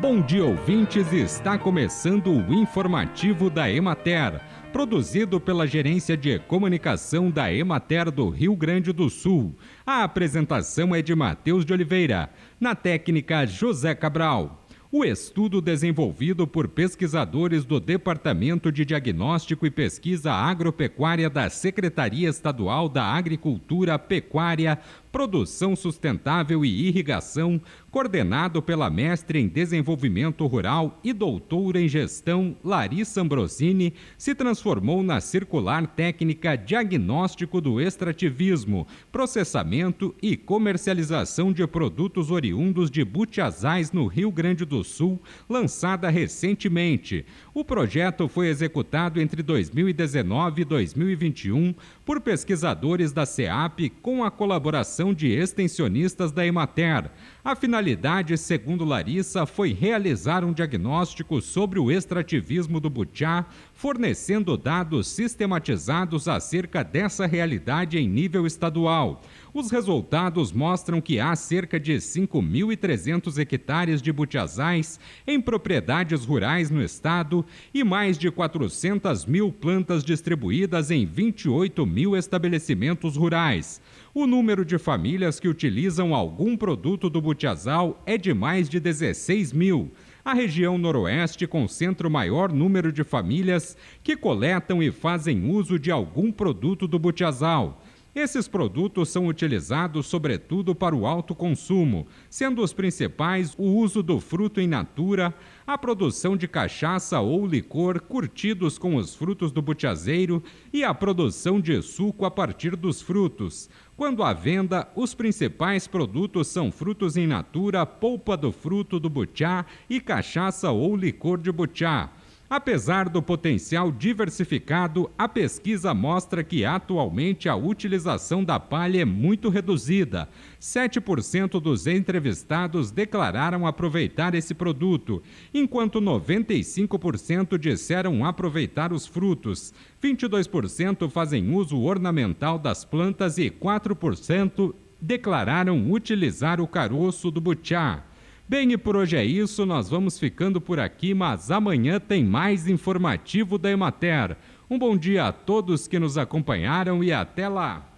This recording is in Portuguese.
Bom dia, ouvintes! Está começando o informativo da Emater, produzido pela Gerência de Comunicação da Emater do Rio Grande do Sul. A apresentação é de Matheus de Oliveira, na técnica José Cabral. O estudo desenvolvido por pesquisadores do Departamento de Diagnóstico e Pesquisa Agropecuária da Secretaria Estadual da Agricultura, Pecuária, Produção Sustentável e Irrigação, coordenado pela mestre em Desenvolvimento Rural e doutora em Gestão Larissa Ambrosini, se transformou na circular técnica Diagnóstico do Extrativismo, Processamento e Comercialização de Produtos Oriundos de Butiazais no Rio Grande do Sul, lançada recentemente. O projeto foi executado entre 2019 e 2021 por pesquisadores da SEAP com a colaboração de extensionistas da Emater. A finalidade, segundo Larissa, foi realizar um diagnóstico sobre o extrativismo do butiá, fornecendo dados sistematizados acerca dessa realidade em nível estadual. Os resultados mostram que há cerca de 5.300 hectares de butiazais em propriedades rurais no estado e mais de 400 mil plantas distribuídas em 28 mil estabelecimentos rurais. O número de famílias que utilizam algum produto do butiazal é de mais de 16 mil. A região noroeste concentra o maior número de famílias que coletam e fazem uso de algum produto do butiazal. Esses produtos são utilizados sobretudo para o alto consumo, sendo os principais o uso do fruto in natura, a produção de cachaça ou licor curtidos com os frutos do butiazeiro e a produção de suco a partir dos frutos. Quando à venda, os principais produtos são frutos in natura, polpa do fruto do butiá e cachaça ou licor de butiá. Apesar do potencial diversificado, a pesquisa mostra que atualmente a utilização da palha é muito reduzida. 7% dos entrevistados declararam aproveitar esse produto, enquanto 95% disseram aproveitar os frutos. 22% fazem uso ornamental das plantas e 4% declararam utilizar o caroço do butiá. Bem, e por hoje é isso, nós vamos ficando por aqui, mas amanhã tem mais informativo da Emater. Um bom dia a todos que nos acompanharam e até lá!